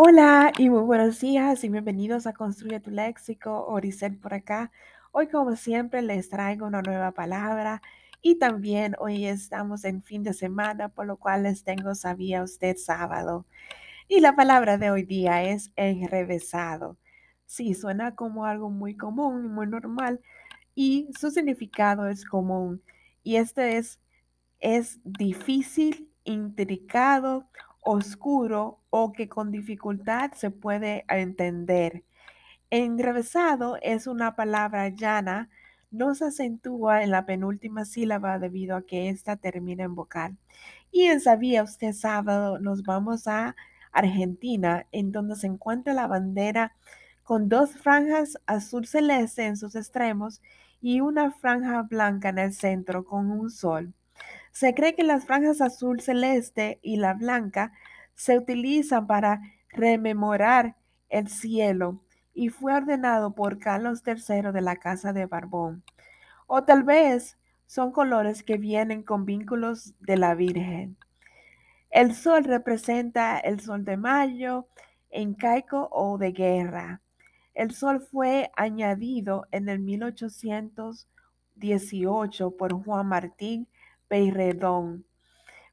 Hola y muy buenos días y bienvenidos a Construye tu Léxico, Oricel por acá. Hoy como siempre les traigo una nueva palabra y también hoy estamos en fin de semana, por lo cual les tengo Sabía usted sábado. Y la palabra de hoy día es enrevesado. Sí, suena como algo muy común y muy normal y su significado es común. Y este es, es difícil, intricado oscuro o que con dificultad se puede entender. Enrevesado es una palabra llana, no se acentúa en la penúltima sílaba debido a que ésta termina en vocal. Y en Sabía usted sábado nos vamos a Argentina, en donde se encuentra la bandera con dos franjas azul celeste en sus extremos y una franja blanca en el centro con un sol. Se cree que las franjas azul celeste y la blanca se utilizan para rememorar el cielo y fue ordenado por Carlos III de la Casa de Barbón. O tal vez son colores que vienen con vínculos de la Virgen. El sol representa el sol de mayo, encaico o de guerra. El sol fue añadido en el 1818 por Juan Martín Peyrredón.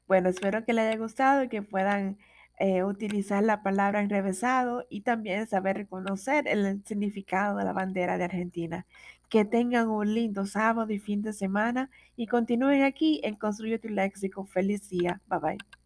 Bueno, espero que les haya gustado y que puedan eh, utilizar la palabra enrevesado y también saber reconocer el significado de la bandera de Argentina. Que tengan un lindo sábado y fin de semana y continúen aquí en Construye tu Léxico. Feliz día. Bye bye.